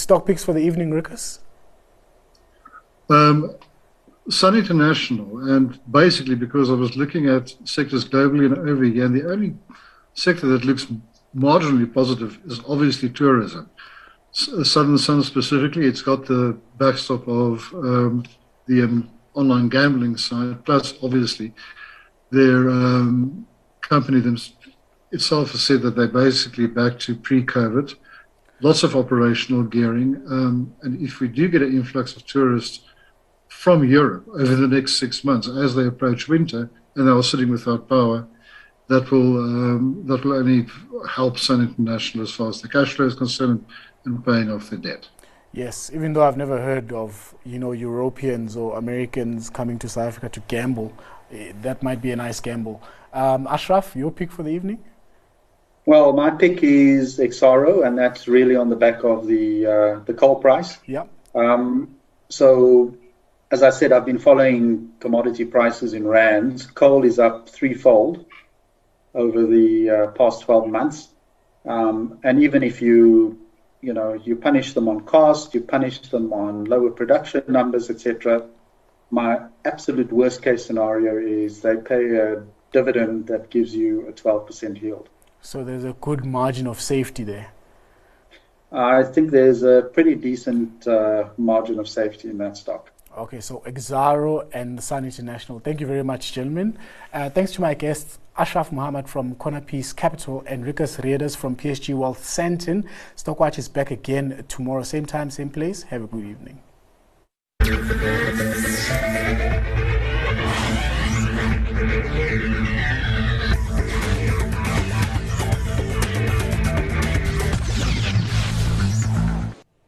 stock picks for the evening, Rikus? Um, Sun International, and basically because I was looking at sectors globally and over and the only sector that looks marginally positive is obviously tourism. Uh, Southern Sun specifically, it's got the backstop of um, the um, online gambling side, plus obviously their um, company them, itself has said that they're basically back to pre-COVID, lots of operational gearing, um, and if we do get an influx of tourists from Europe over the next six months as they approach winter and they are sitting without power, that will um, that will only help Sun International as far as the cash flow is concerned and paying off their debt. Yes, even though I've never heard of you know Europeans or Americans coming to South Africa to gamble, eh, that might be a nice gamble. Um, Ashraf, your pick for the evening? Well, my pick is Exxaro, and that's really on the back of the uh, the coal price. Yeah. Um, so, as I said, I've been following commodity prices in rands. Coal is up threefold over the uh, past 12 months, um, and even if you you know you punish them on cost, you punish them on lower production numbers, etc. My absolute worst case scenario is they pay a dividend that gives you a 12% yield. So there's a good margin of safety there. I think there's a pretty decent uh, margin of safety in that stock. Okay, so Exxaro and Sun International. Thank you very much, gentlemen. Uh, thanks to my guests, Ashraf Muhammad from Peace Capital and Rikus Readers from PSG Wealth Sandton. Stockwatch is back again tomorrow, same time, same place. Have a good evening.